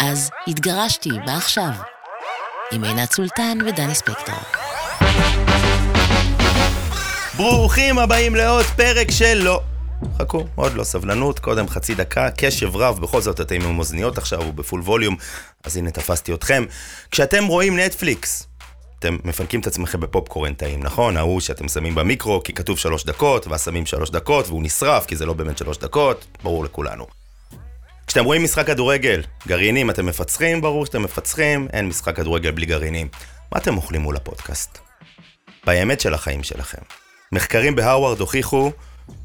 אז התגרשתי, מה עכשיו? עם עינת סולטן ודני ספקטור. ברוכים הבאים לעוד פרק של לא. חכו, עוד לא סבלנות, קודם חצי דקה, קשב רב, בכל זאת אתם עם אוזניות עכשיו ובפול ווליום, אז הנה תפסתי אתכם. כשאתם רואים נטפליקס, אתם מפנקים את עצמכם בפופקורן טעים, נכון? ההוא שאתם שמים במיקרו כי כתוב שלוש דקות, ואז שמים שלוש דקות והוא נשרף כי זה לא באמת שלוש דקות, ברור לכולנו. כשאתם רואים משחק כדורגל, גרעינים אתם מפצחים? ברור שאתם מפצחים, אין משחק כדורגל בלי גרעינים. מה אתם אוכלים מול הפודקאסט? באמת של החיים שלכם. מחקרים בהרווארד הוכיחו,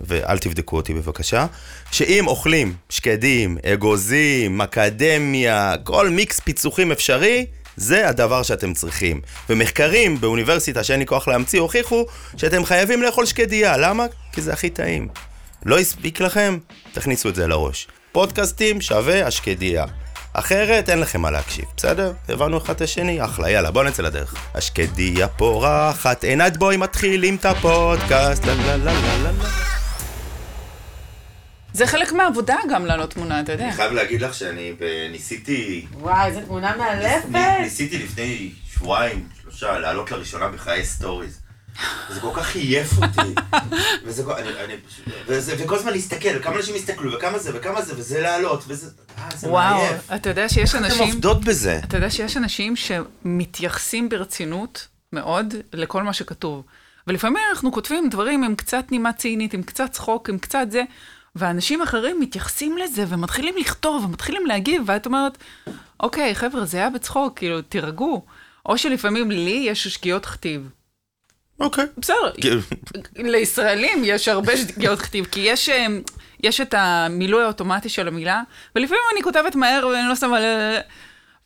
ואל תבדקו אותי בבקשה, שאם אוכלים שקדים, אגוזים, מקדמיה, כל מיקס פיצוחים אפשרי, זה הדבר שאתם צריכים. ומחקרים באוניברסיטה שאין לי כוח להמציא הוכיחו שאתם חייבים לאכול שקדיה. למה? כי זה הכי טעים. לא הספיק לכם? תכניסו את זה לראש. פודקאסטים שווה השקדיה. אחרת אין לכם מה להקשיב, בסדר? הבנו אחד את השני? אחלה, יאללה, בוא נצא לדרך. השקדיה פורחת, עינת בואי מתחילים את הפודקאסט, לה לה לה לה לה לה. זה חלק מהעבודה גם להעלות תמונה, אתה יודע. אני חייב להגיד לך שאני ניסיתי, וואי, איזה תמונה מאלפת. ניסיתי לפני שבועיים, שלושה, להעלות לראשונה בחיי stories. וזה כל כך עייף אותי. וזה כל- אני- אני וזה- וכל הזמן להסתכל, כמה אנשים הסתכלו, וכמה זה, וכמה זה, וזה לעלות, וזה... אה, זה וואו, מעייף. אתה יודע שיש אתם אנשים, עובדות בזה. אתה יודע שיש אנשים שמתייחסים ברצינות מאוד לכל מה שכתוב. ולפעמים אנחנו כותבים דברים עם קצת נימה צינית, עם קצת צחוק, עם קצת זה, ואנשים אחרים מתייחסים לזה ומתחילים לכתוב ומתחילים להגיב, ואת אומרת, אוקיי, חבר'ה, זה היה בצחוק, כאילו, תירגעו. או שלפעמים לי יש שגיאות כתיב. אוקיי. בסדר, לישראלים יש הרבה שגיאות כתיב, כי יש, אמ, יש את המילוי האוטומטי של המילה, ולפעמים אני כותבת מהר ואני לא שמה לב,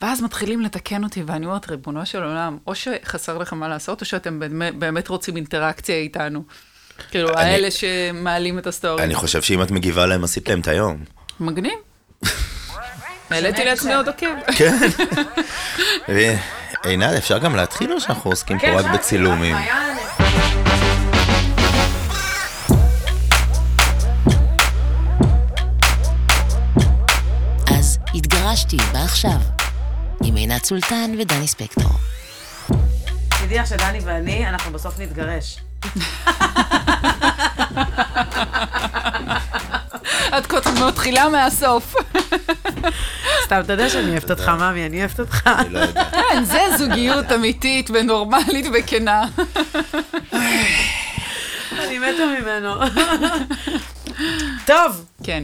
ואז מתחילים לתקן אותי, ואני אומרת, ריבונו של עולם, או שחסר לכם מה לעשות, או שאתם באמת, רוצים אינטראקציה איתנו. כאילו, אני- האלה שמעלים את הסטורי. אני חושב שאם את מגיבה להם, עשית להם את היום. מגניב. העליתי לעצמי עוד עוקב. כן. עינת, אפשר גם להתחיל או שאנחנו עוסקים פה רק בצילומים? התגרשתי, מה עכשיו? עם עינת סולטן ודני ספקטור. תדעי לך שדני ואני, אנחנו בסוף נתגרש. את כותבת מתחילה מהסוף. סתם, אתה יודע שאני אוהבת אותך, ממי, אני אוהבת אותך. אני לא יודע. כן, זה זוגיות אמיתית ונורמלית וכנה. אני מתה ממנו. טוב, כן.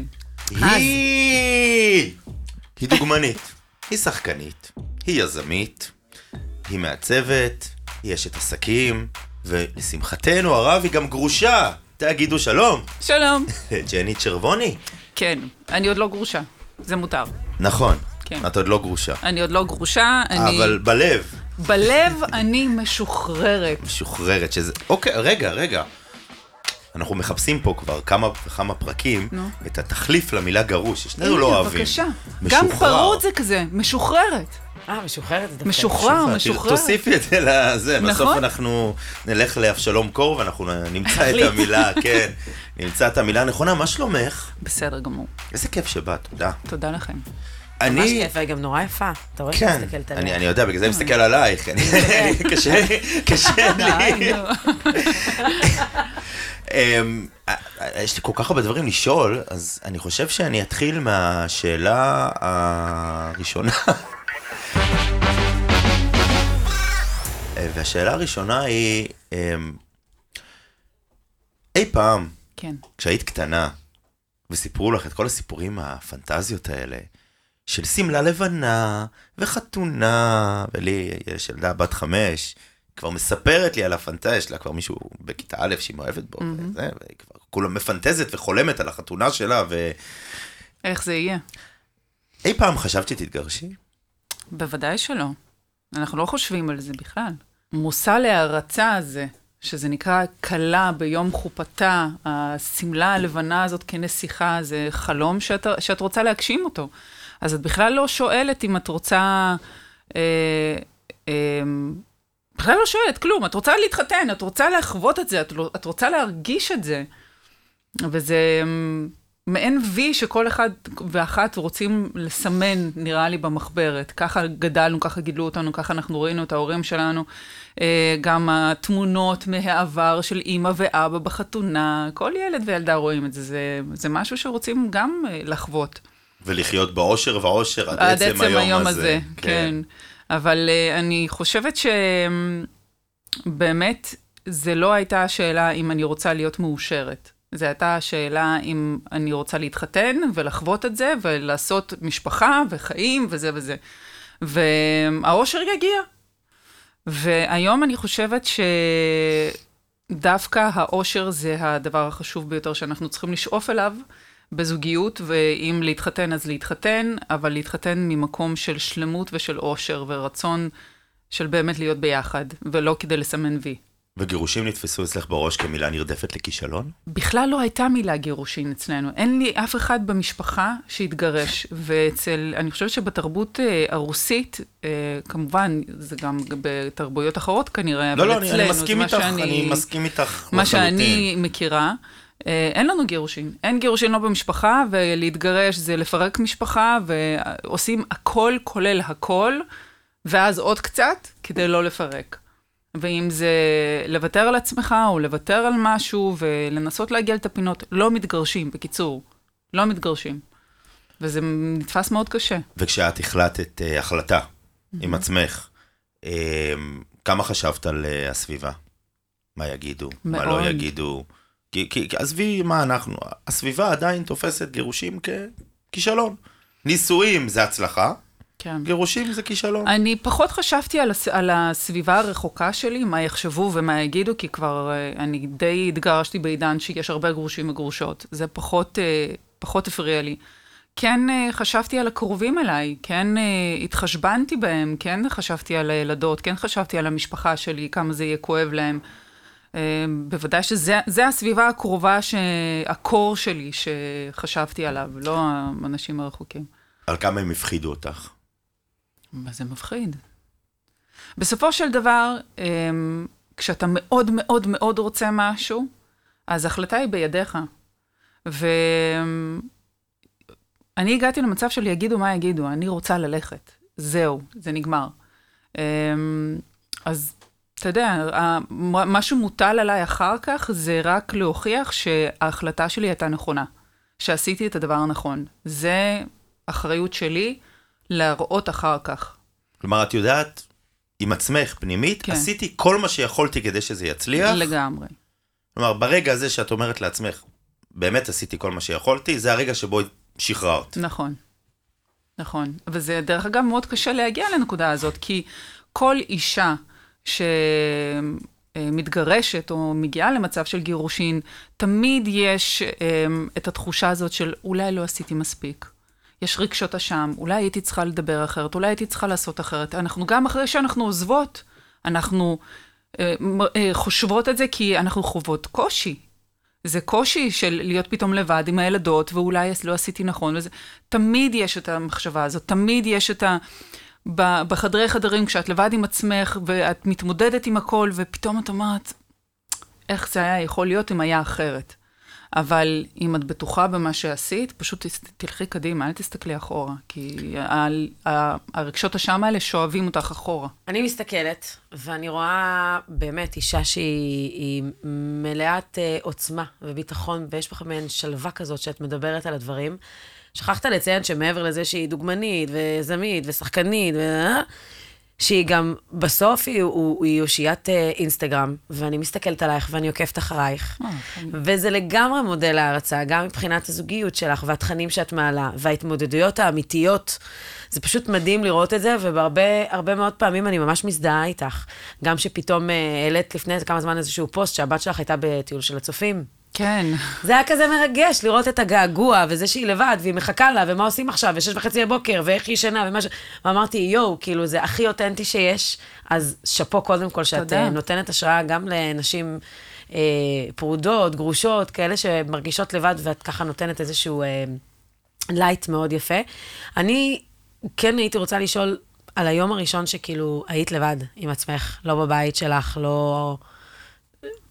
היא... היא דוגמנית, היא שחקנית, היא יזמית, היא מעצבת, היא אשת עסקים, ולשמחתנו הרב היא גם גרושה. תגידו שלום, שלום. ג'ני צ'רוואני. כן, אני עוד לא גרושה, זה מותר. נכון, כן. את עוד לא גרושה. אני עוד לא גרושה, אני... אבל בלב, בלב אני משוחררת. משוחררת, שזה... אוקיי, רגע, רגע. אנחנו מחפשים פה כבר כמה וכמה פרקים נו. את התחליף למילה גרוש, ששנינו לא אוהבים. בבקשה. גם משוחרר. פרוד זה כזה, משוחררת. אה, משוחררת דווקא. משוחרר, תוסיפי- משוחררת. תוסיפי את זה לזה, בסוף נכון. אנחנו נלך לאבשלום קור ואנחנו נמצא את. המילה, כן, נמצא את המילה הנכונה. מה שלומך? בסדר גמור. איזה כיף שבאת, תודה. תודה לכם. ממש אני, כיף, היא גם נורא יפה. אתה רואה כן, שהיא מסתכלת עליה. אני יודע, בגלל זה אני מסתכל עלייך, קשה קשה לי. אמ, אה, אה, יש לי כל כך הרבה דברים לשאול, אז אני חושב שאני אתחיל מהשאלה הראשונה. אה, והשאלה הראשונה היא, אמ, אי פעם, כן. כשהיית קטנה, וסיפרו לך את כל הסיפורים הפנטזיות האלה, של שמלה לבנה, וחתונה, ולי יש ילדה בת חמש, כבר מספרת לי על הפנטזיה שלה, כבר מישהו בכיתה א' שהיא מאוהבת בו, וזה, והיא כבר כולה מפנטזת וחולמת על החתונה שלה, ואי איך זה יהיה? פעם חשבת שתתגרשי? בוודאי שלא. אנחנו לא חושבים על זה בכלל. מושא להערצה הזה, שזה נקרא כלה ביום חופתה, השמלה הלבנה הזאת כנסיכה, זה חלום שאת, שאת רוצה להגשים אותו. אז את בכלל לא שואלת אם את רוצה... אה, אה, בכלל לא שואלת כלום, את רוצה להתחתן, את רוצה לחוות את זה, את, לא- את רוצה להרגיש את זה. וזה... מעין וי שכל אחד ואחת רוצים לסמן, נראה לי, במחברת. ככה גדלנו, ככה גידלו אותנו, ככה אנחנו ראינו את ההורים שלנו. אה, גם התמונות מהעבר של אימא ואבא בחתונה, כל ילד וילדה רואים את זה. זה, זה משהו שרוצים גם אה, לחוות. ולחיות באושר ואושר עד, עד עצם היום, היום הזה. הזה. כן. אבל אה, אני חושבת שבאמת, זה לא הייתה השאלה אם אני רוצה להיות מאושרת. זו הייתה השאלה אם אני רוצה להתחתן ולחוות את זה ולעשות משפחה וחיים וזה וזה. והאושר יגיע. והיום אני חושבת שדווקא האושר זה הדבר החשוב ביותר שאנחנו צריכים לשאוף אליו בזוגיות, ואם להתחתן אז להתחתן, אבל להתחתן ממקום של שלמות ושל אושר ורצון של באמת להיות ביחד, ולא כדי לסמן וי. וגירושים נתפסו אצלך בראש כמילה נרדפת לכישלון? בכלל לא הייתה מילה גירושין אצלנו. אין לי אף אחד במשפחה שהתגרש. ואצל, אני חושבת שבתרבות אה, הרוסית, אה, כמובן, זה גם בתרבויות אחרות כנראה, לא, אבל לא, אני, אצלנו, אני זה מסכים מה איתך, שאני- אני מסכים איתך מה לחלוטין. שאני מכירה. אה, אין לנו גירושין. אין גירושין לא במשפחה, ולהתגרש זה לפרק משפחה, ועושים הכל כולל הכל, ואז עוד קצת, כדי לא לפרק. ואם זה לוותר על עצמך, או לוותר על משהו, ולנסות להגיע את הפינות, לא מתגרשים, בקיצור. לא מתגרשים. וזה נתפס מאוד קשה. וכשאת החלטת uh, החלטה עם עצמך, uh, כמה חשבת על uh, הסביבה? מה יגידו? מה מאוד. לא יגידו? כי, כי, כי עזבי מה אנחנו, הסביבה עדיין תופסת גירושים ככישלון. נישואים זה הצלחה, כן. גירושים זה כישלון. אני פחות חשבתי על, הס... על הסביבה הרחוקה שלי, מה יחשבו ומה יגידו, כי כבר אה, אני די התגרשתי בעידן שיש הרבה גרושים וגרושות. זה פחות, אה, פחות הפריע לי. כן אה, חשבתי על הקרובים אליי, כן התחשבנתי בהם, כן חשבתי על הילדות, כן חשבתי על המשפחה שלי, כמה זה יהיה כואב להם. אה, בוודאי שזה זה הסביבה הקרובה, ש... הקור שלי שחשבתי עליו, לא האנשים הרחוקים. על כמה הם הפחידו אותך? מה זה מפחיד? בסופו של דבר, אמ, כשאתה מאוד מאוד מאוד רוצה משהו, אז ההחלטה היא בידיך. ואני הגעתי למצב של יגידו מה יגידו, אני רוצה ללכת. זהו, זה נגמר. אמ, אז אתה יודע, מה שמוטל עליי אחר כך זה רק להוכיח שההחלטה שלי הייתה נכונה, שעשיתי את הדבר הנכון. זה אחריות שלי להראות אחר כך. כלומר, את יודעת, עם עצמך, פנימית, כן. עשיתי כל מה שיכולתי כדי שזה יצליח. לגמרי. כלומר, ברגע הזה שאת אומרת לעצמך, באמת עשיתי כל מה שיכולתי, זה הרגע שבו שחררת. נכון. נכון. וזה, דרך אגב, מאוד קשה להגיע לנקודה הזאת, כי כל אישה שמתגרשת או מגיעה למצב של גירושין, תמיד יש אמ, את התחושה הזאת של אולי לא עשיתי מספיק. יש רגשות אשם, אולי הייתי צריכה לדבר אחרת, אולי הייתי צריכה לעשות אחרת. אנחנו גם אחרי שאנחנו עוזבות, אנחנו אה, אה, חושבות את זה כי אנחנו חוות קושי. זה קושי של להיות פתאום לבד עם הילדות, ואולי לא עשיתי נכון, וזה... תמיד יש את המחשבה הזאת, תמיד יש את ה... בחדרי חדרים, כשאת לבד עם עצמך, ואת מתמודדת עם הכל, ופתאום את אומרת, איך זה היה יכול להיות אם היה אחרת. אבל אם את בטוחה במה שעשית, פשוט תלכי קדימה, אל תסתכלי אחורה, כי הרגשות אשם האלה שואבים אותך אחורה. אני מסתכלת, ואני רואה באמת אישה שהיא היא מלאת אה, עוצמה וביטחון, ויש בך מעין שלווה כזאת שאת מדברת על הדברים. שכחת לציין שמעבר לזה שהיא דוגמנית וזמית ושחקנית, ו... שהיא גם, בסוף היא, הוא- היא אושיית אה, אינסטגרם, ואני מסתכלת עלייך ואני עוקבת אחרייך. אה, אני- וזה לגמרי מודל הערצה, גם מבחינת הזוגיות שלך והתכנים שאת מעלה, וההתמודדויות האמיתיות. זה פשוט מדהים לראות את זה, ובהרבה הרבה מאוד פעמים אני ממש מזדהה איתך. גם שפתאום אה, העלית לפני כמה זמן איזשהו פוסט שהבת שלך הייתה בטיול של הצופים. כן, זה היה כזה מרגש לראות את הגעגוע, וזה שהיא לבד, והיא מחכה לה, ומה עושים עכשיו, ושש וחצי בבוקר, ואיך היא ישנה, ומה ש... ואמרתי, יואו, כאילו, זה הכי אותנטי שיש, אז שאפו קודם כל, שאת תודה. אה, נותנת השראה גם לנשים אה, פרודות, גרושות, כאלה שמרגישות לבד, ואת ככה נותנת איזשהו אה, light מאוד יפה. אני כן הייתי רוצה לשאול על היום הראשון שכאילו היית לבד עם עצמך, לא בבית שלך, לא...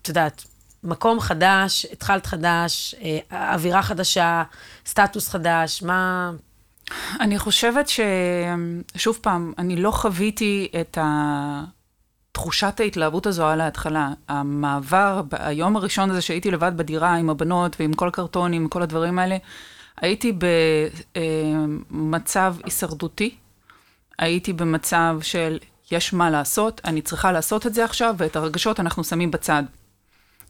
את יודעת, מקום חדש, התחלת חדש, אה, אווירה חדשה, סטטוס חדש, מה... אני חושבת ש... שוב פעם, אני לא חוויתי את ה... תחושת ההתלהבות הזו על ההתחלה. המעבר, היום הראשון הזה שהייתי לבד בדירה עם הבנות ועם כל הקרטונים, כל הדברים האלה, הייתי במצב הישרדותי, הייתי במצב של יש מה לעשות, אני צריכה לעשות את זה עכשיו, ואת הרגשות אנחנו שמים בצד.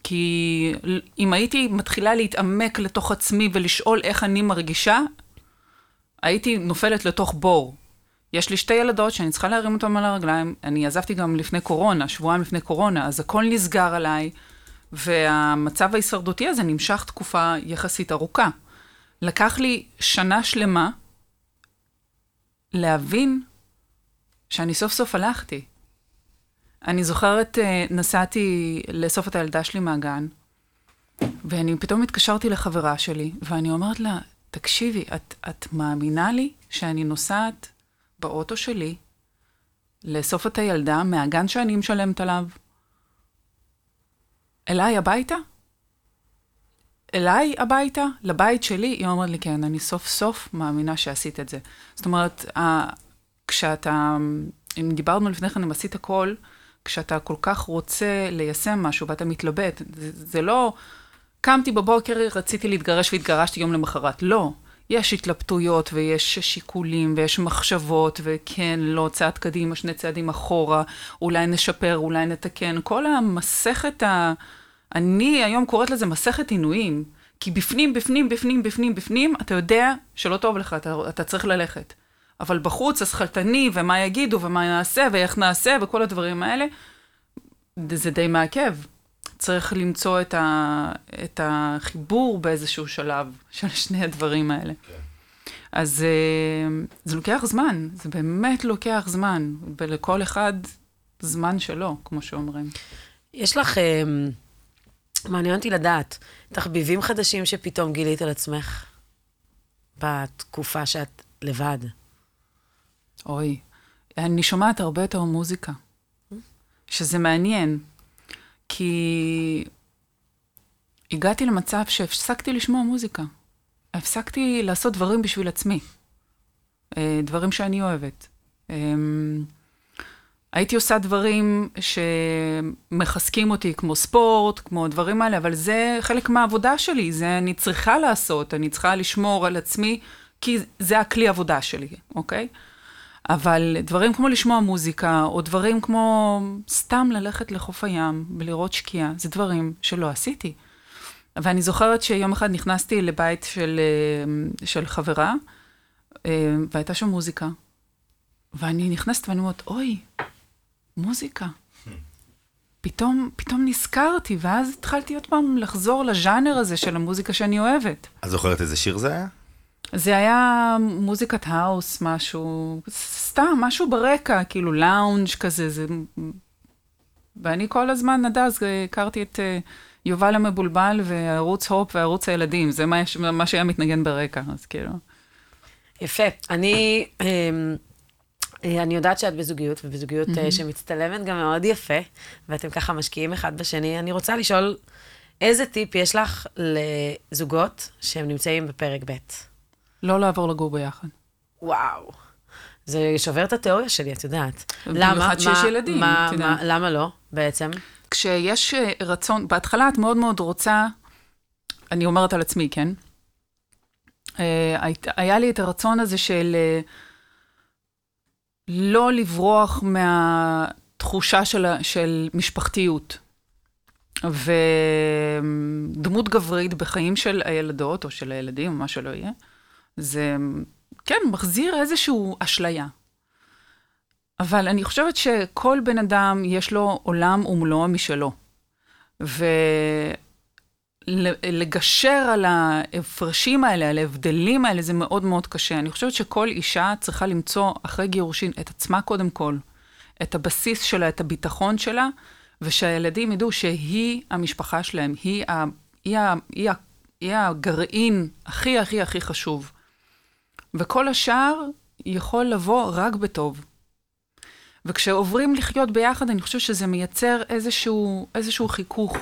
כי אם הייתי מתחילה להתעמק לתוך עצמי ולשאול איך אני מרגישה, הייתי נופלת לתוך בור. יש לי שתי ילדות שאני צריכה להרים אותן על הרגליים, אני עזבתי גם לפני קורונה, שבועיים לפני קורונה, אז הכל נסגר עליי, והמצב ההישרדותי הזה נמשך תקופה יחסית ארוכה. לקח לי שנה שלמה להבין שאני סוף סוף הלכתי. אני זוכרת, אה, נסעתי לאסוף את הילדה שלי מהגן, ואני פתאום התקשרתי לחברה שלי, ואני אומרת לה, תקשיבי, את, את מאמינה לי שאני נוסעת באוטו שלי לאסוף את הילדה מהגן שאני משלמת עליו אליי הביתה? אליי הביתה? לבית שלי? היא אומרת לי, כן, אני סוף סוף מאמינה שעשית את זה. זאת אומרת, כשאתה, אם דיברנו לפני כן, אם עשית הכל, כשאתה כל כך רוצה ליישם משהו ואתה מתלבט, זה, זה לא, קמתי בבוקר, רציתי להתגרש והתגרשתי יום למחרת. לא. יש התלבטויות ויש שיקולים ויש מחשבות, וכן, לא, צעד קדימה, שני צעדים אחורה, אולי נשפר, אולי נתקן. כל המסכת ה... אני היום קוראת לזה מסכת עינויים. כי בפנים, בפנים, בפנים, בפנים, בפנים, אתה יודע שלא טוב לך, אתה, אתה צריך ללכת. אבל בחוץ, השכלתני, ומה יגידו, ומה נעשה, ואיך נעשה, וכל הדברים האלה, זה די מעכב. צריך למצוא את, ה, את החיבור באיזשהו שלב של שני הדברים האלה. כן. אז אה, זה לוקח זמן, זה באמת לוקח זמן, ולכל אחד זמן שלו, כמו שאומרים. יש לך, אה, מעניין אותי לדעת, תחביבים חדשים שפתאום גילית על עצמך בתקופה שאת לבד. אוי, אני שומעת הרבה יותר מוזיקה, שזה מעניין, כי הגעתי למצב שהפסקתי לשמוע מוזיקה. הפסקתי לעשות דברים בשביל עצמי, אה, דברים שאני אוהבת. אמ, הייתי עושה דברים שמחזקים אותי, כמו ספורט, כמו דברים האלה, אבל זה חלק מהעבודה שלי, זה אני צריכה לעשות, אני צריכה לשמור על עצמי, כי זה הכלי עבודה שלי, אוקיי? אבל דברים כמו לשמוע מוזיקה, או דברים כמו סתם ללכת לחוף הים ולראות שקיעה, זה דברים שלא עשיתי. ואני זוכרת שיום אחד נכנסתי לבית של, אה, של חברה, אה, והייתה שם מוזיקה. ואני נכנסת ואני אומרת, אוי, מוזיקה. פתאום, פתאום נזכרתי, ואז התחלתי עוד פעם לחזור לז'אנר הזה של המוזיקה שאני אוהבת. את זוכרת איזה שיר זה היה? זה היה מוזיקת האוס, משהו, סתם, משהו ברקע, כאילו לאונג' כזה, זה... ואני כל הזמן, עד אז הכרתי את uh, יובל המבולבל וערוץ הופ וערוץ הילדים, זה מה, מה שהיה מתנגן ברקע, אז כאילו. יפה. אני, אמ, אה, אני יודעת שאת בזוגיות, ובזוגיות mm-hmm. שמצטלמת גם מאוד יפה, ואתם ככה משקיעים אחד בשני. אני רוצה לשאול, איזה טיפ יש לך לזוגות שהם נמצאים בפרק ב'? לא לעבור לגור ביחד. וואו. זה שובר את התיאוריה שלי, את יודעת. למה? במיוחד שיש ילדים, את יודעת. למה לא, בעצם? כשיש אה, רצון, בהתחלה את מאוד מאוד רוצה, אני אומרת על עצמי, כן? אה, היה לי את הרצון הזה של אה, לא לברוח מהתחושה של, של משפחתיות. ודמות גברית בחיים של הילדות, או של הילדים, או מה שלא יהיה, זה, כן, מחזיר איזושהי אשליה. אבל אני חושבת שכל בן אדם יש לו עולם ומלואו משלו. ולגשר על ההפרשים האלה, על ההבדלים האלה, זה מאוד מאוד קשה. אני חושבת שכל אישה צריכה למצוא אחרי גירושין את עצמה קודם כל, את הבסיס שלה, את הביטחון שלה, ושהילדים ידעו שהיא המשפחה שלהם, היא, ה, היא, ה, היא, ה, היא הגרעין הכי הכי הכי חשוב. וכל השאר יכול לבוא רק בטוב. וכשעוברים לחיות ביחד, אני חושבת שזה מייצר איזשהו, איזשהו חיכוך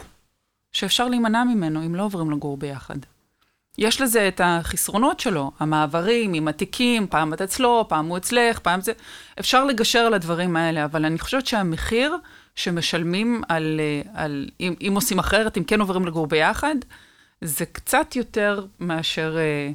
שאפשר להימנע ממנו אם לא עוברים לגור ביחד. יש לזה את החסרונות שלו, המעברים עם התיקים, פעם את אצלו, פעם הוא אצלך, פעם זה... אפשר לגשר על הדברים האלה, אבל אני חושבת שהמחיר שמשלמים על... על אם, אם עושים אחרת, אם כן עוברים לגור ביחד, זה קצת יותר מאשר, אה,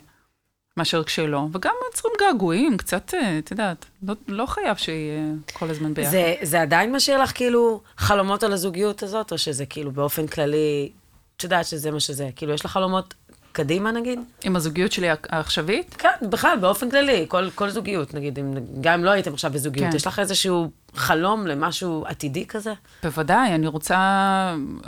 מאשר כשלא. וגם יוצרים געגועים, קצת, אה, את יודעת, לא, לא חייב שיהיה כל הזמן ביחד. זה, זה עדיין משאיר לך כאילו חלומות על הזוגיות הזאת, או שזה כאילו באופן כללי, את יודעת שזה מה שזה, כאילו יש לך חלומות קדימה נגיד? עם הזוגיות שלי העכשווית? כן, בכלל, באופן כללי, כל, כל זוגיות, נגיד, אם, גם אם לא הייתם עכשיו בזוגיות, כן. יש לך איזשהו חלום למשהו עתידי כזה? בוודאי, אני רוצה,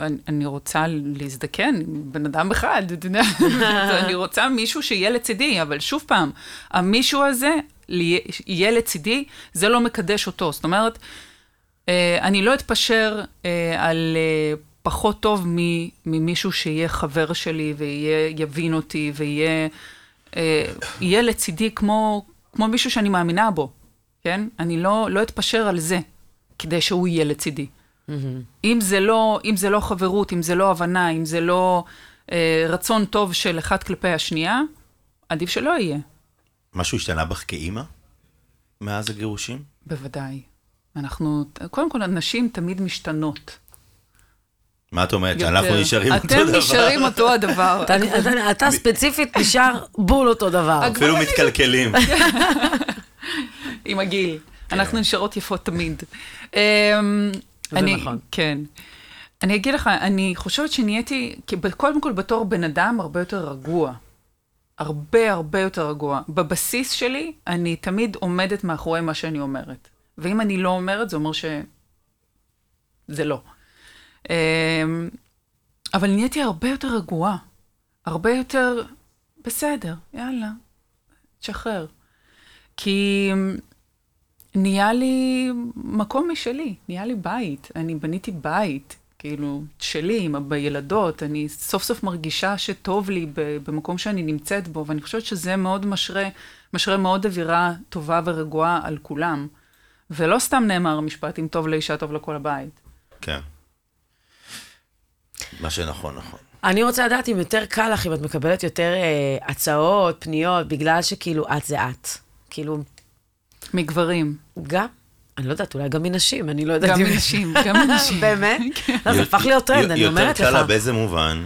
אני, אני רוצה להזדקן עם בן אדם אחד, אתה יודע, אני רוצה מישהו שיהיה לצידי, אבל שוב פעם, המישהו הזה יהיה לצידי, זה לא מקדש אותו. זאת אומרת, אה, אני לא אתפשר אה, על אה, פחות טוב ממישהו שיהיה חבר שלי ויבין אותי ויהיה יהיה לצידי כמו, כמו מישהו שאני מאמינה בו, כן? אני לא, לא אתפשר על זה כדי שהוא יהיה לצידי. Mm-hmm. אם, זה לא, אם זה לא חברות, אם זה לא הבנה, אם זה לא אה, רצון טוב של אחד כלפי השנייה, עדיף שלא יהיה. משהו השתנה בך כאימא מאז הגירושים? בוודאי. אנחנו, קודם כל, הנשים תמיד משתנות. מה את אומרת? שאנחנו נשארים אותו דבר? אתם נשארים אותו הדבר. אתה ספציפית נשאר בול אותו דבר. אפילו מתקלקלים. עם הגיל. כן. אנחנו נשארות יפות תמיד. אמ, זה נכון. כן. אני אגיד לך, אני חושבת שנהייתי, קודם כל בתור בן אדם הרבה יותר רגוע. הרבה הרבה יותר רגוע. בבסיס שלי, אני תמיד עומדת מאחורי מה שאני אומרת. ואם אני לא אומרת, זה אומר שזה לא. אמ, אבל נהייתי הרבה יותר רגועה. הרבה יותר בסדר, יאללה, תשחרר. כי נהיה לי מקום משלי, נהיה לי בית. אני בניתי בית, כאילו, שלי, עם בילדות. אני סוף סוף מרגישה שטוב לי במקום שאני נמצאת בו, ואני חושבת שזה מאוד משרה, משרה מאוד אווירה טובה ורגועה על כולם. ולא סתם נאמר המשפט, אם טוב לאישה, טוב לכל הבית. כן. מה שנכון, נכון. אני רוצה לדעת אם יותר קל לך, אם את מקבלת יותר אה, הצעות, פניות, בגלל שכאילו את זה את. כאילו, מגברים. גם. אני לא יודעת, אולי גם מנשים, אני לא יודעת. גם מנשים, גם מנשים. באמת? כן. לא, זה הפך להיות טרנד, אני אומרת לך. יותר קל לה באיזה מובן?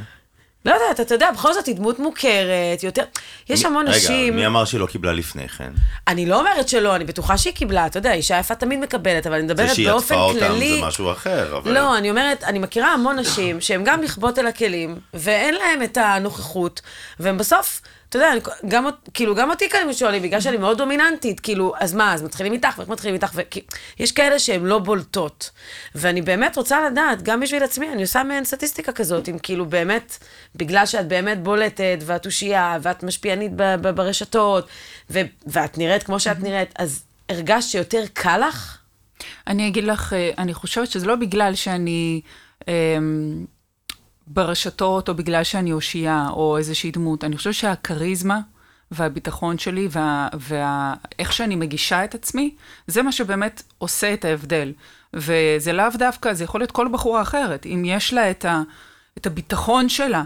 לא יודעת, אתה יודע, בכל זאת היא דמות מוכרת, יותר... יש המון נשים... רגע, מי אמר שהיא לא קיבלה לפני כן? אני לא אומרת שלא, אני בטוחה שהיא קיבלה, אתה יודע, אישה יפה תמיד מקבלת, אבל אני מדברת באופן כללי... זה שהיא עטפה אותם זה משהו אחר, אבל... לא, אני אומרת, אני מכירה המון נשים שהן גם לכבות אל הכלים, ואין להן את הנוכחות, והן בסוף... אתה יודע, גם, כאילו, גם אותי כאלה שואלים, בגלל שאני מאוד דומיננטית, כאילו, אז מה, אז מתחילים איתך, ואיך מתחילים איתך, וכי, יש כאלה שהן לא בולטות. ואני באמת רוצה לדעת, גם בשביל עצמי, אני עושה מעין סטטיסטיקה כזאת, אם כאילו באמת, בגלל שאת באמת בולטת, ואת אושייה, ואת משפיענית ב- ב- ברשתות, ו- ואת נראית כמו שאת נראית, אז הרגשת שיותר קל לך? אני אגיד לך, אה, אני חושבת שזה לא בגלל שאני... ברשתות, או בגלל שאני אושייה, או איזושהי דמות. אני חושבת שהכריזמה והביטחון שלי, ואיך וה, וה, שאני מגישה את עצמי, זה מה שבאמת עושה את ההבדל. וזה לאו דווקא, זה יכול להיות כל בחורה אחרת. אם יש לה את, ה, את הביטחון שלה,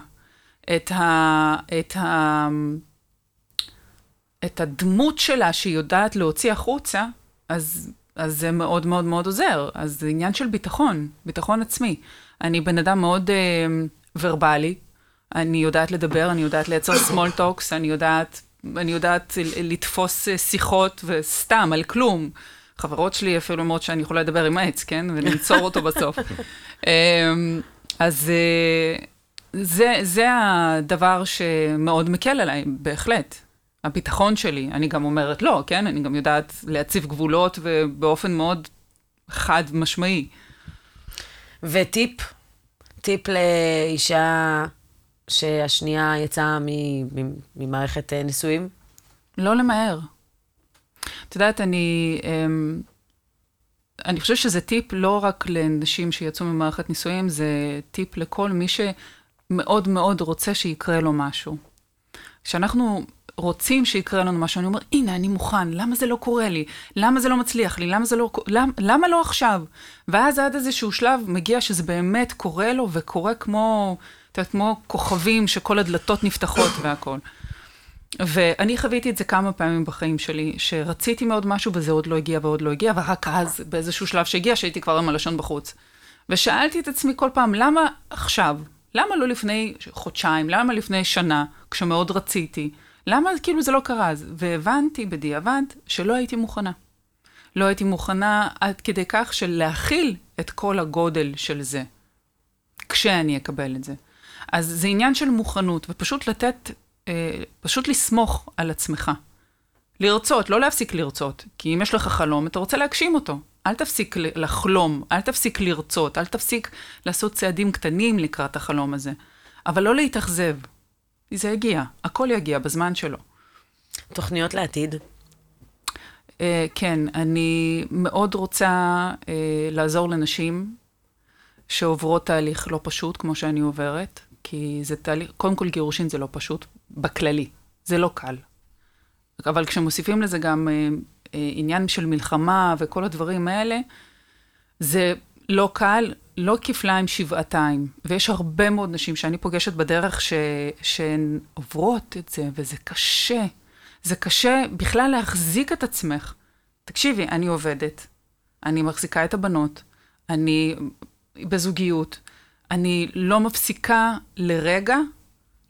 את, ה, את, ה, את הדמות שלה שהיא יודעת להוציא החוצה, אז, אז זה מאוד מאוד מאוד עוזר. אז זה עניין של ביטחון, ביטחון עצמי. אני בן אדם מאוד uh, ורבלי, אני יודעת לדבר, אני יודעת לייצר small talks, אני יודעת, אני יודעת לתפוס אה, שיחות וסתם, על כלום. חברות שלי אפילו אומרות שאני יכולה לדבר עם העץ, כן? ולנצור אותו בסוף. um, אז uh, זה, זה הדבר שמאוד מקל עליי, בהחלט. הביטחון שלי. אני גם אומרת לא, כן? אני גם יודעת להציב גבולות ובאופן מאוד חד משמעי. וטיפ? טיפ לאישה שהשנייה יצאה ממערכת אה, נישואים? לא למהר. את יודעת, אני, אמ, אני חושבת שזה טיפ לא רק לנשים שיצאו ממערכת נישואים, זה טיפ לכל מי שמאוד מאוד רוצה שיקרה לו משהו. כשאנחנו רוצים שיקרה לנו משהו, אני אומר, הנה, אני מוכן, למה זה לא קורה לי? למה זה לא מצליח לי? למה זה לא... למה, למה לא עכשיו? ואז עד איזשהו שלב מגיע שזה באמת קורה לו, וקורה כמו את יודעת, כמו כוכבים שכל הדלתות נפתחות והכול. ואני חוויתי את זה כמה פעמים בחיים שלי, שרציתי מאוד משהו וזה עוד לא הגיע ועוד לא הגיע, ורק אז, באיזשהו שלב שהגיע, שהייתי כבר עם הלשון בחוץ. ושאלתי את עצמי כל פעם, למה עכשיו? למה לא לפני חודשיים? למה לפני שנה, כשמאוד רציתי? למה כאילו זה לא קרה? והבנתי בדיעבד שלא הייתי מוכנה. לא הייתי מוכנה עד כדי כך של להכיל את כל הגודל של זה, כשאני אקבל את זה. אז זה עניין של מוכנות, ופשוט לתת, אה, פשוט לסמוך על עצמך. לרצות, לא להפסיק לרצות, כי אם יש לך חלום, אתה רוצה להגשים אותו. אל תפסיק לחלום, אל תפסיק לרצות, אל תפסיק לעשות צעדים קטנים לקראת החלום הזה. אבל לא להתאכזב. זה יגיע, הכל יגיע בזמן שלו. תוכניות לעתיד? Uh, כן, אני מאוד רוצה uh, לעזור לנשים שעוברות תהליך לא פשוט, כמו שאני עוברת, כי זה תהליך, קודם כל גירושין זה לא פשוט, בכללי, זה לא קל. אבל כשמוסיפים לזה גם uh, uh, עניין של מלחמה וכל הדברים האלה, זה לא קל, לא כפליים שבעתיים. ויש הרבה מאוד נשים שאני פוגשת בדרך ש... שהן עוברות את זה, וזה קשה. זה קשה בכלל להחזיק את עצמך. תקשיבי, אני עובדת, אני מחזיקה את הבנות, אני בזוגיות, אני לא מפסיקה לרגע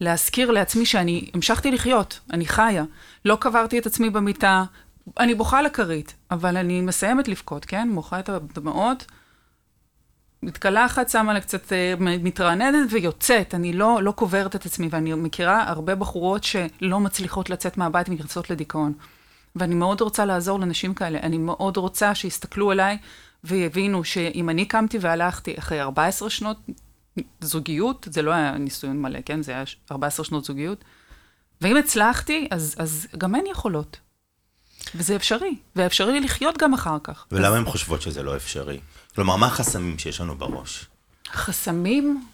להזכיר לעצמי שאני המשכתי לחיות, אני חיה. לא קברתי את עצמי במיטה, אני בוכה לכרית, אבל אני מסיימת לבכות, כן? מוחה את הדמעות. מתקלחת, שמה לה קצת, אה, מתרעננת ויוצאת. אני לא, לא קוברת את עצמי, ואני מכירה הרבה בחורות שלא מצליחות לצאת מהבית ונכנסות לדיכאון. ואני מאוד רוצה לעזור לנשים כאלה. אני מאוד רוצה שיסתכלו עליי ויבינו שאם אני קמתי והלכתי אחרי 14 שנות זוגיות, זה לא היה ניסיון מלא, כן? זה היה 14 שנות זוגיות. ואם הצלחתי, אז, אז גם הן יכולות. וזה אפשרי, ואפשרי לחיות גם אחר כך. ולמה הן חושבות שזה לא אפשרי? כלומר, מה החסמים שיש לנו בראש? חסמים?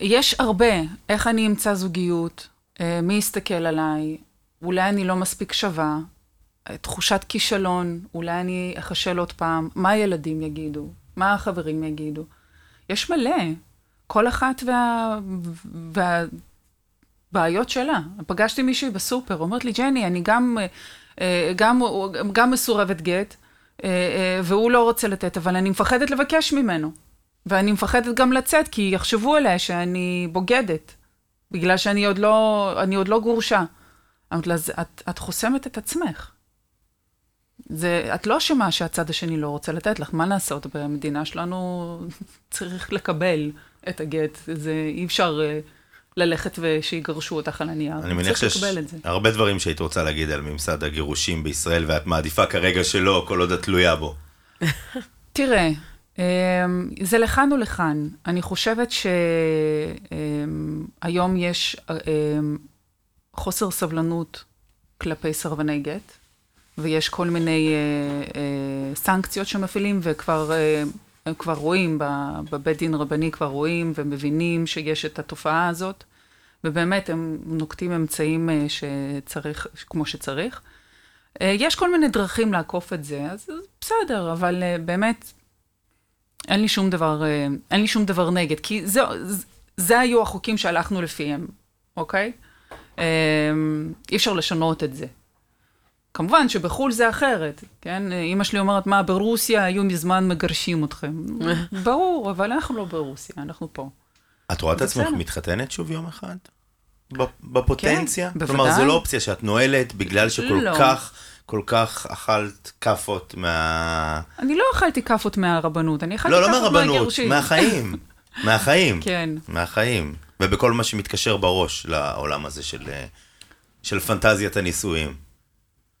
יש הרבה. איך אני אמצא זוגיות? אה, מי יסתכל עליי? אולי אני לא מספיק שווה. תחושת כישלון, אולי אני אחשל עוד פעם. מה הילדים יגידו? מה החברים יגידו? יש מלא. כל אחת וה... והבעיות שלה. פגשתי מישהי בסופר, אומרת לי, ג'ני, אני גם, אה, גם, גם מסורבת גט, אה, אה, והוא לא רוצה לתת, אבל אני מפחדת לבקש ממנו. ואני מפחדת גם לצאת, כי יחשבו עליה שאני בוגדת, בגלל שאני עוד לא, אני עוד לא גורשה. אמרתי לה, את, את חוסמת את עצמך. זה, את לא אשמה שהצד השני לא רוצה לתת לך, מה לעשות? במדינה שלנו צריך לקבל את הגט, זה אי אפשר... Uh, ללכת ושיגרשו אותך על הנייר. אני מניח שיש הרבה דברים שהיית רוצה להגיד על ממסד הגירושים בישראל, ואת מעדיפה כרגע שלא, כל עוד את תלויה בו. תראה, אמ, זה לכאן ולכאן. אני חושבת שהיום יש אמ, חוסר סבלנות כלפי סרבני גט, ויש כל מיני אה, אה, סנקציות שמפעילים, וכבר... אה, הם כבר רואים, בבית דין רבני כבר רואים ומבינים שיש את התופעה הזאת, ובאמת הם נוקטים אמצעים אה, שצריך, כמו שצריך. אה, יש כל מיני דרכים לעקוף את זה, אז בסדר, אבל אה, באמת, אין לי שום דבר, אין לי שום דבר נגד, כי זה, זה היו החוקים שהלכנו לפיהם, אוקיי? אי אפשר לשנות את זה. כמובן שבחו"ל זה אחרת, כן? אימא שלי אומרת, מה, ברוסיה היו מזמן מגרשים אתכם. ברור, אבל אנחנו לא ברוסיה, אנחנו פה. את רואה את עצמך מתחתנת שוב יום אחד? בפוטנציה? כן, בוודאי. כלומר, זו לא אופציה שאת נועלת בגלל שכל לא. כך, כל כך אכלת כאפות מה... אני לא אכלתי כאפות מהרבנות, אני אכלתי לא, כאפות מהגירושים. לא, לא מהרבנות, מהחיים. מהחיים. כן. מהחיים. ובכל מה שמתקשר בראש לעולם הזה של, של פנטזיית הנישואים.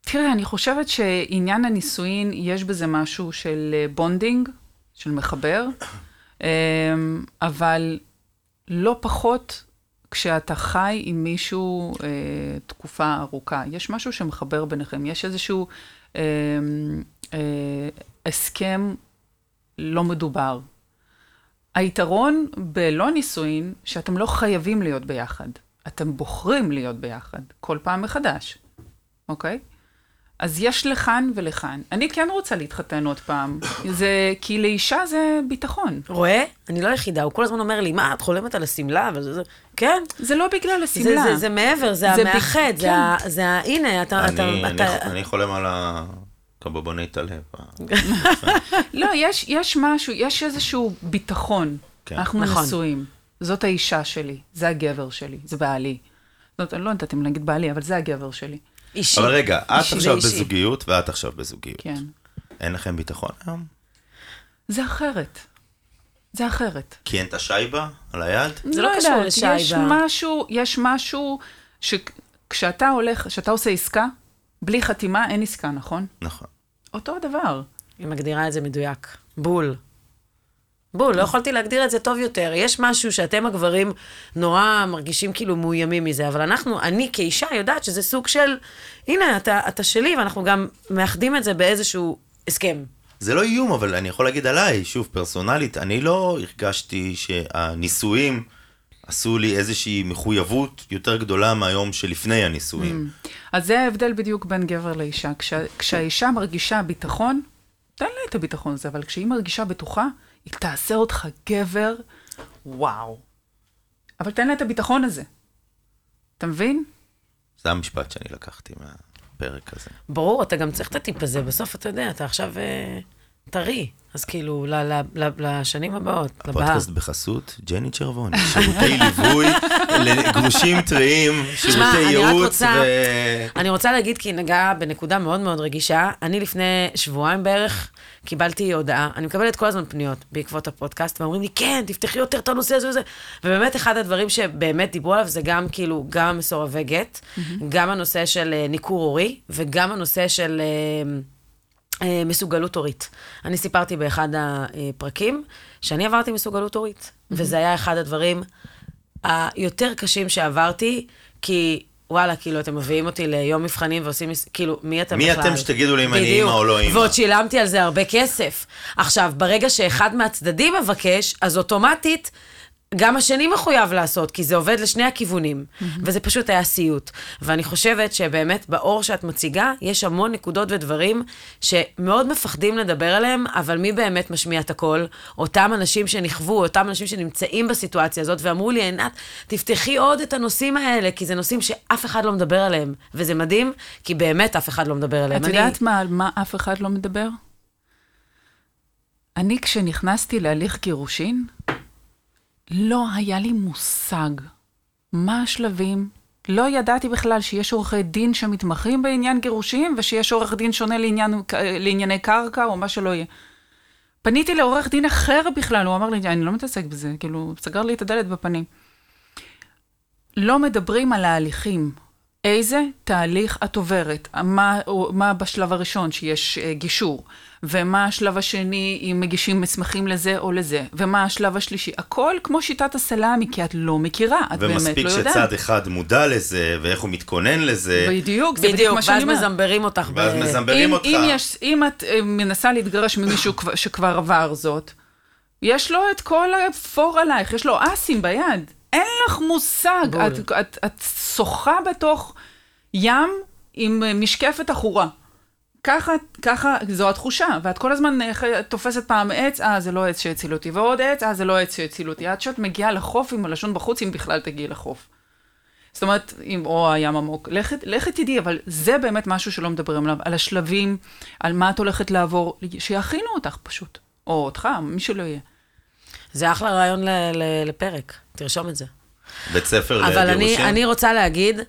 תראה, אני חושבת שעניין הנישואין, יש בזה משהו של bonding, אה, של מחבר, אמ, אבל לא פחות כשאתה חי עם מישהו אה, תקופה ארוכה. יש משהו שמחבר ביניכם, יש איזשהו אה, אה, הסכם לא מדובר. היתרון בלא נישואין, שאתם לא חייבים להיות ביחד. אתם בוחרים להיות ביחד, כל פעם מחדש, אוקיי? אז יש לכאן ולכאן. אני כן רוצה להתחתן עוד פעם. זה, כי לאישה זה ביטחון. רואה? אני לא היחידה, הוא כל הזמן אומר לי, מה, את חולמת על השמלה? וזה, זה... כן. זה לא בגלל זה, השמלה. זה, זה מעבר, זה זה המאחד, ב- זה, כן. ה, זה ה... הנה, אתה... אתה, אני- אני- אתה, אני חולם על הקבבונית הלב. לא, יש, יש משהו, יש איזשהו ביטחון. כן. אנחנו נכון. נשואים. זאת האישה שלי, זה הגבר שלי, זה בעלי. זאת, אני לא יודעת אם להגיד בעלי, אבל זה הגבר שלי. אישי. אבל רגע, את אישי, עכשיו אישי. בזוגיות ואת עכשיו בזוגיות. כן. אין לכם ביטחון היום? זה אחרת. זה אחרת. כי אין את השייבה על היד? זה לא קשור יודעת, לשייבה. יש משהו, יש משהו שכשאתה הולך, כשאתה עושה עסקה, בלי חתימה אין עסקה, נכון? נכון. אותו הדבר. היא מגדירה את זה מדויק. בול. בול, לא יכולתי להגדיר את זה טוב יותר. יש משהו שאתם הגברים נורא מרגישים כאילו מאוימים מזה, אבל אנחנו, אני כאישה יודעת שזה סוג של, הנה, אתה, אתה שלי, ואנחנו גם מאחדים את זה באיזשהו הסכם. זה לא איום, אבל אני יכול להגיד עליי, שוב, פרסונלית, אני לא הרגשתי שהנישואים עשו לי איזושהי מחויבות יותר גדולה מהיום שלפני הנישואים. אז זה ההבדל בדיוק בין גבר לאישה. כשה, כשהאישה מרגישה ביטחון, תן לה את הביטחון הזה, אבל כשהיא מרגישה בטוחה, היא תעשה אותך גבר, וואו. אבל תן לה את הביטחון הזה. אתה מבין? זה המשפט שאני לקחתי מהפרק הזה. ברור, אתה גם צריך את הטיפ הזה. בסוף, אתה יודע, אתה עכשיו אה, טרי. אז כאילו, ל, ל, ל, לשנים הבאות, לבאה. הפודקאסט בחסות ג'ני צ'רבוני, שירותי ליווי לגרושים טריים, שירותי ייעוץ ו... אני רוצה להגיד, כי היא נגעה בנקודה מאוד מאוד רגישה. אני לפני שבועיים בערך קיבלתי הודעה, אני מקבלת כל הזמן פניות בעקבות הפודקאסט, ואומרים לי, כן, תפתחי יותר את הנושא הזה וזה. ובאמת, אחד הדברים שבאמת דיברו עליו זה גם כאילו, גם מסורבי גט, גם הנושא של אה, ניכור הורי, וגם הנושא של... אה, מסוגלות הורית. אני סיפרתי באחד הפרקים שאני עברתי מסוגלות הורית, וזה היה אחד הדברים היותר קשים שעברתי, כי וואלה, כאילו, אתם מביאים אותי ליום מבחנים ועושים, כאילו, מי אתם מי בכלל? אתם שתגידו לי אם אני. אימא או לא אימא? ועוד שילמתי על זה הרבה כסף. עכשיו, ברגע שאחד מהצדדים מבקש, אז אוטומטית... גם השני מחויב לעשות, כי זה עובד לשני הכיוונים, וזה פשוט היה סיוט. ואני חושבת שבאמת באור שאת מציגה, יש המון נקודות ודברים שמאוד מפחדים לדבר עליהם, אבל מי באמת משמיע את הקול? אותם אנשים שנכוו, אותם אנשים שנמצאים בסיטואציה הזאת, ואמרו לי, עינת, תפתחי עוד את הנושאים האלה, כי זה נושאים שאף אחד לא מדבר עליהם. וזה מדהים, כי באמת אף אחד לא מדבר עליהם. את אני- יודעת מה, על מה אף אחד לא מדבר? אני, כשנכנסתי להליך גירושין, לא היה לי מושג מה השלבים. לא ידעתי בכלל שיש עורכי דין שמתמחים בעניין גירושין, ושיש עורך דין שונה לעניין, לענייני קרקע, או מה שלא יהיה. פניתי לעורך דין אחר בכלל, הוא אמר לי, אני לא מתעסק בזה, כאילו, סגר לי את הדלת בפנים. לא מדברים על ההליכים. איזה תהליך את עוברת? מה, מה בשלב הראשון שיש אה, גישור? ומה השלב השני אם מגישים מסמכים לזה או לזה? ומה השלב השלישי? הכל כמו שיטת הסלאמי, כי את לא מכירה, את באמת ומספיק לא יודעת. שצד אחד מודע לזה, ואיך הוא מתכונן לזה, בדיוק, זה בדיוק מה שאני ואז אומרת. מזמברים אותך. ואז ב- מזמברים אם, אותך. אם, יש, אם את אה, מנסה להתגרש ממישהו כבר- שכבר עבר זאת, יש לו את כל הפור עלייך, יש לו אסים ביד. אין לך מושג. בול. את, את, את שוחה בתוך ים עם אה, משקפת עכורה. ככה, ככה, זו התחושה, ואת כל הזמן אה, תופסת פעם עץ, אה, זה לא עץ שהציל אותי, ועוד עץ, אה, זה לא עץ שהציל אותי. עד שאת מגיעה לחוף עם הלשון בחוץ, אם בכלל תגיעי לחוף. זאת אומרת, אם, או הים עמוק, לכת תדעי, אבל זה באמת משהו שלא מדברים עליו, על השלבים, על מה את הולכת לעבור, שיכינו אותך פשוט, או אותך, מי שלא יהיה. זה אחלה רעיון ל- ל- לפרק, תרשום את זה. בית ספר אבל אני, לגירושים. אני רוצה להגיד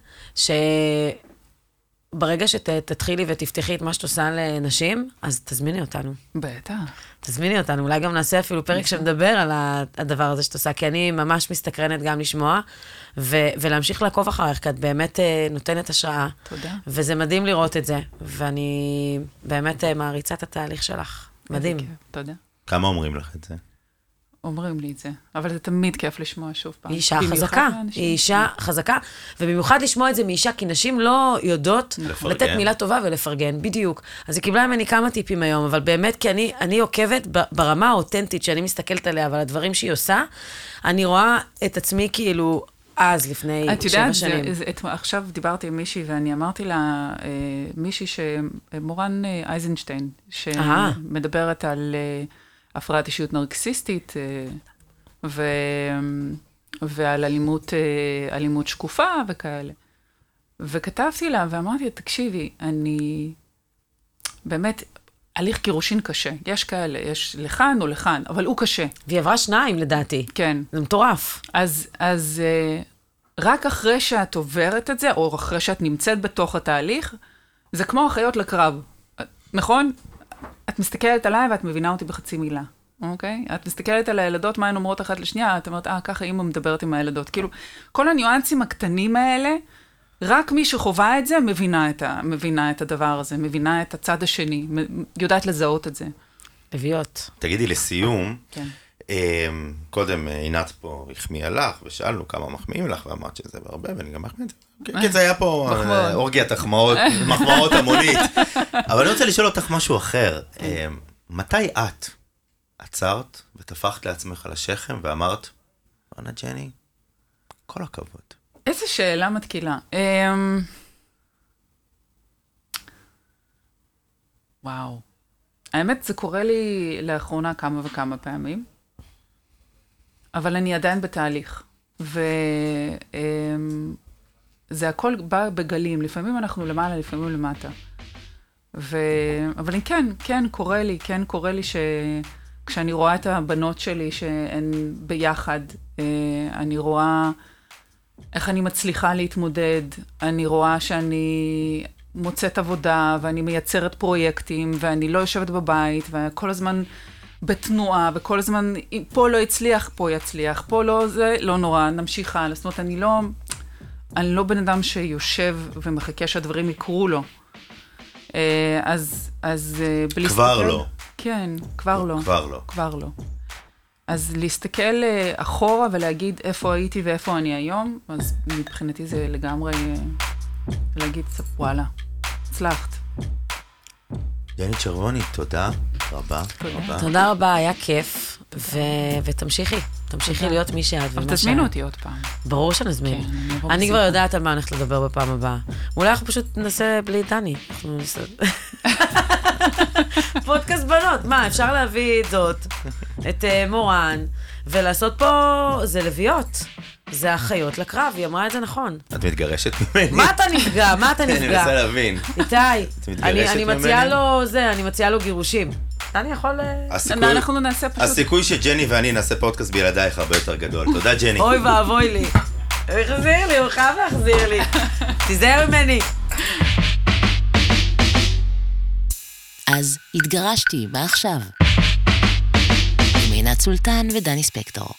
שברגע שתתחילי ותפתחי את מה שאת עושה לנשים, אז תזמיני אותנו. בטח. תזמיני אותנו, אולי גם נעשה אפילו פרק שמדבר על הדבר הזה שאת עושה, כי אני ממש מסתקרנת גם לשמוע, ו- ולהמשיך לעקוב אחריך, כי את באמת אה, נותנת השראה. תודה. וזה מדהים לראות את זה, ואני באמת אה, מעריצה את התהליך שלך. מדהים. תודה. כמה אומרים לך את זה? אומרים לי את זה, אבל זה תמיד כיף לשמוע שוב פעם. היא אישה חזקה. היא אישה חזקה, ובמיוחד לשמוע את זה מאישה, כי נשים לא יודעות לפרגן. לתת מילה טובה ולפרגן, בדיוק. אז היא קיבלה ממני כמה טיפים היום, אבל באמת, כי אני, אני עוקבת ברמה האותנטית שאני מסתכלת עליה ועל הדברים שהיא עושה, אני רואה את עצמי כאילו אז, לפני שבע יודעת, שנים. את, עכשיו דיברתי עם מישהי ואני אמרתי לה, אה, מישהי ש... מורן אה, אייזנשטיין, אהה. שמדברת על אה, הפרעת אישיות נרקסיסטית אה, ו, ועל אלימות, אה, אלימות שקופה וכאלה. וכתבתי לה ואמרתי לה, תקשיבי, אני... באמת, הליך גירושין קשה. יש כאלה, יש לכאן או לכאן, אבל הוא קשה, והיא עברה שניים, לדעתי. כן. זה מטורף. אז, אז אה, רק אחרי שאת עוברת את זה, או אחרי שאת נמצאת בתוך התהליך, זה כמו אחיות לקרב, נכון? את מסתכלת עליי ואת מבינה אותי בחצי מילה, אוקיי? את מסתכלת על הילדות, מה הן אומרות אחת לשנייה, את אומרת, אה, ככה אימא מדברת עם הילדות. כאילו, כל הניואנסים הקטנים האלה, רק מי שחווה את זה מבינה את, ה, מבינה את הדבר הזה, מבינה את הצד השני, מ- יודעת לזהות את זה. לביאות. תגידי, לסיום, כן. אמ, קודם עינת פה החמיאה לך, ושאלנו כמה מחמיאים לך, ואמרת שזה הרבה, ואני גם מחמיא את זה. כן, כן, זה היה פה אה. אורגיית החמאות, מחמאות המונית. אבל אני רוצה לשאול אותך משהו אחר. אמ, מתי את עצרת וטפחת לעצמך על השכם ואמרת, וואנה ג'ני, כל הכבוד. איזה שאלה מתקילה. אמ... וואו. האמת, זה קורה לי לאחרונה כמה וכמה פעמים, אבל אני עדיין בתהליך. וזה הכל בא בגלים, לפעמים אנחנו למעלה, לפעמים למטה. ו... אבל כן, כן קורה לי, כן קורה לי שכשאני רואה את הבנות שלי שהן ביחד, אה, אני רואה איך אני מצליחה להתמודד, אני רואה שאני מוצאת עבודה, ואני מייצרת פרויקטים, ואני לא יושבת בבית, וכל הזמן בתנועה, וכל הזמן, פה לא הצליח, פה יצליח, פה לא זה, לא נורא, נמשיך הלאה. זאת אומרת, אני לא, אני לא בן אדם שיושב ומחכה שהדברים יקרו לו. אה, אז, אז אה, בלי... כבר להסתכל- לא. כן, כבר לא. כבר לא. כבר לא. אז להסתכל אה, אחורה ולהגיד איפה הייתי ואיפה אני היום, אז מבחינתי זה לגמרי להגיד, וואלה, הצלחת. ג'ני צ'רווני, תודה רבה רבה. תודה רבה, היה כיף. ו- ותמשיכי, תמשיכי להיות מי שאת אבל תזמינו. אותי עוד פעם. ברור שנזמין. כן, אני אני כבר. יודעת על מה אני הולכת לדבר בפעם הבאה. אולי אנחנו פשוט נעשה בלי דני. אנחנו נעשה... פודקאסט בנות, מה, אפשר להביא את זאת, את אה, מורן, ולעשות פה, זה לביאות. זה אחיות לקרב, היא אמרה את זה נכון. את מתגרשת ממני? מה אתה נפגע? מה אתה אני נפגע? מנסה להבין. איתי, אני אני מציעה? לו זה, אני מציעה לו גירושים. דני יכול... אה, הסיכוי- אנחנו נעשה פשוט... הסיכוי שג'ני ואני נעשה פודקאסט בלעדייך הרבה יותר גדול. תודה, ג'ני. אוי ואבוי לי. הוא החזיר לי, הוא חייב להחזיר לי. תיזהר ממני. אז התגרשתי, מה עכשיו? עם עינת סולטן ודני ספקטור.